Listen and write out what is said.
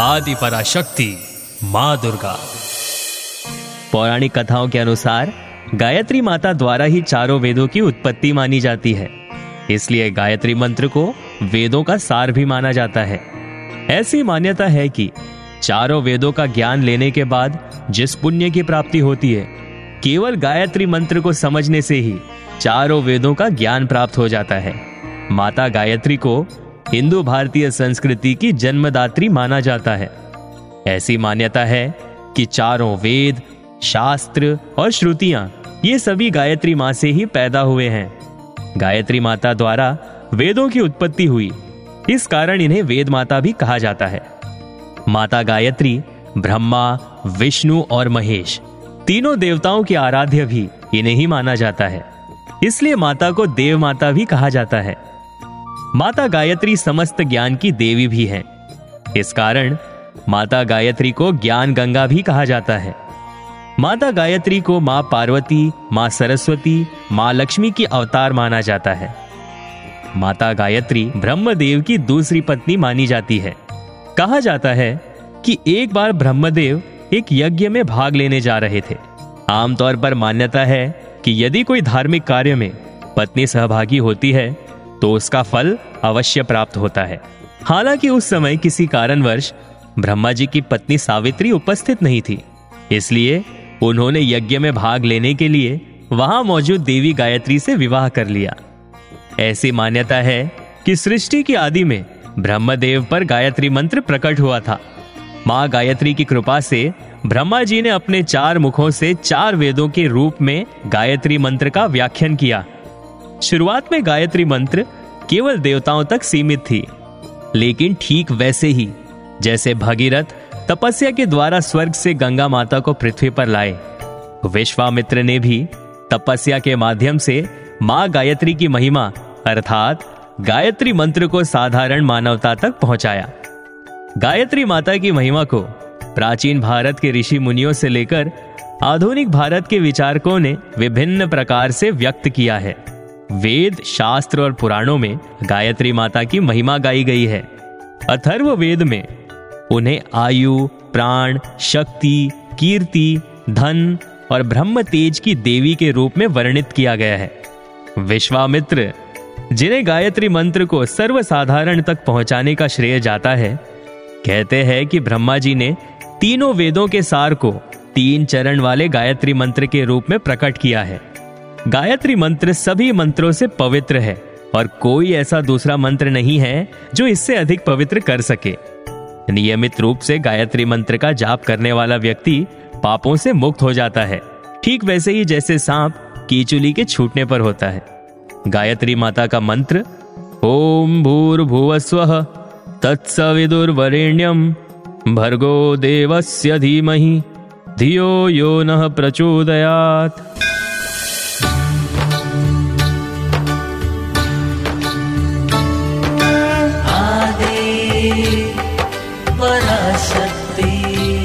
आदि पराशक्ति माँ दुर्गा। पौराणिक कथाओं के अनुसार, गायत्री माता द्वारा ही चारों वेदों की उत्पत्ति मानी जाती है। इसलिए गायत्री मंत्र को वेदों का सार भी माना जाता है। ऐसी मान्यता है कि चारों वेदों का ज्ञान लेने के बाद जिस पुण्य की प्राप्ति होती है, केवल गायत्री मंत्र को समझने से ही चारों वेदों का ज्ञान प्राप्त हो जाता है। माता गायत्री को हिंदू भारतीय संस्कृति की जन्मदात्री माना जाता है। ऐसी मान्यता है कि चारों वेद, शास्त्र और श्रुतियाँ ये सभी गायत्री माँ से ही पैदा हुए हैं। गायत्री माता द्वारा वेदों की उत्पत्ति हुई। इस कारण इन्हें वेद माता भी कहा जाता है। माता गायत्री, ब्रह्मा, विष्णु और महेश, तीनों देवताओं के आराध्य भी इन्हें ही माना जाता है। इसलिए माता को देव माता भी कहा जाता है। माता गायत्री समस्त ज्ञान की देवी भी है। इस कारण माता गायत्री को ज्ञान गंगा भी कहा जाता है। माता गायत्री को माँ पार्वती, माँ सरस्वती, माँ लक्ष्मी की अवतार माना जाता है। माता गायत्री ब्रह्मदेव की दूसरी पत्नी मानी जाती है। कहा जाता है कि एक बार ब्रह्मदेव एक यज्ञ में भाग लेने जा रहे थे। आमतौर पर मान्यता है कि यदि कोई धार्मिक कार्य में पत्नी सहभागी होती है तो उसका फल अवश्य प्राप्त होता है। हालाँकि उस समय किसी कारणवश ब्रह्मा जी की पत्नी सावित्री उपस्थित नहीं थी। इसलिए उन्होंने यज्ञ में भाग लेने के लिए वहाँ मौजूद देवी गायत्री से विवाह कर लिया। ऐसी मान्यता है कि सृष्टि की आदि में ब्रह्मदेव पर गायत्री मंत्र प्रकट हुआ था। माँ गायत्री की कृपा से ब्रह्मा जी ने अपने चार मुखों से चार वेदों के रूप में गायत्री मंत्र का व्याख्यान किया। शुरुआत में गायत्री मंत्र केवल देवताओं तक सीमित थी, लेकिन ठीक वैसे ही, जैसे भगीरथ तपस्या के द्वारा स्वर्ग से गंगा माता को पृथ्वी पर लाए। विश्वामित्र ने भी तपस्या के माध्यम से माँ गायत्री की महिमा, अर्थात गायत्री मंत्र को साधारण मानवता तक पहुँचाया। गायत्री माता की महिमा को प्राचीन भारत के ऋषि मुनियों से लेकर आधुनिक भारत के विचारकों ने विभिन्न प्रकार से व्यक्त किया है। वेद, शास्त्र और पुराणों में गायत्री माता की महिमा गाई गई है। अथर्व वेद में उन्हें आयु, प्राण, शक्ति, कीर्ति, धन और ब्रह्म तेज की देवी के रूप में वर्णित किया गया है। विश्वामित्र, जिन्हें गायत्री मंत्र को सर्वसाधारण तक पहुँचाने का श्रेय जाता है, कहते हैं कि ब्रह्मा जी ने तीनों वेदों के सार को तीन चरण वाले गायत्री मंत्र के रूप में प्रकट किया है। गायत्री मंत्र सभी मंत्रों से पवित्र है और कोई ऐसा दूसरा मंत्र नहीं है जो इससे अधिक पवित्र कर सके। नियमित रूप से गायत्री मंत्र का जाप करने वाला व्यक्ति पापों से मुक्त हो जाता है। ठीक वैसे ही जैसे सांप कीचुली के छूटने पर होता है। गायत्री माता का मंत्र, ओम भूर्भुवस्व तत्सविदुर्वरेण्यम भर्गो देवस्य धीमहि, धियो यो न प्रचोदयात। वनशक्ति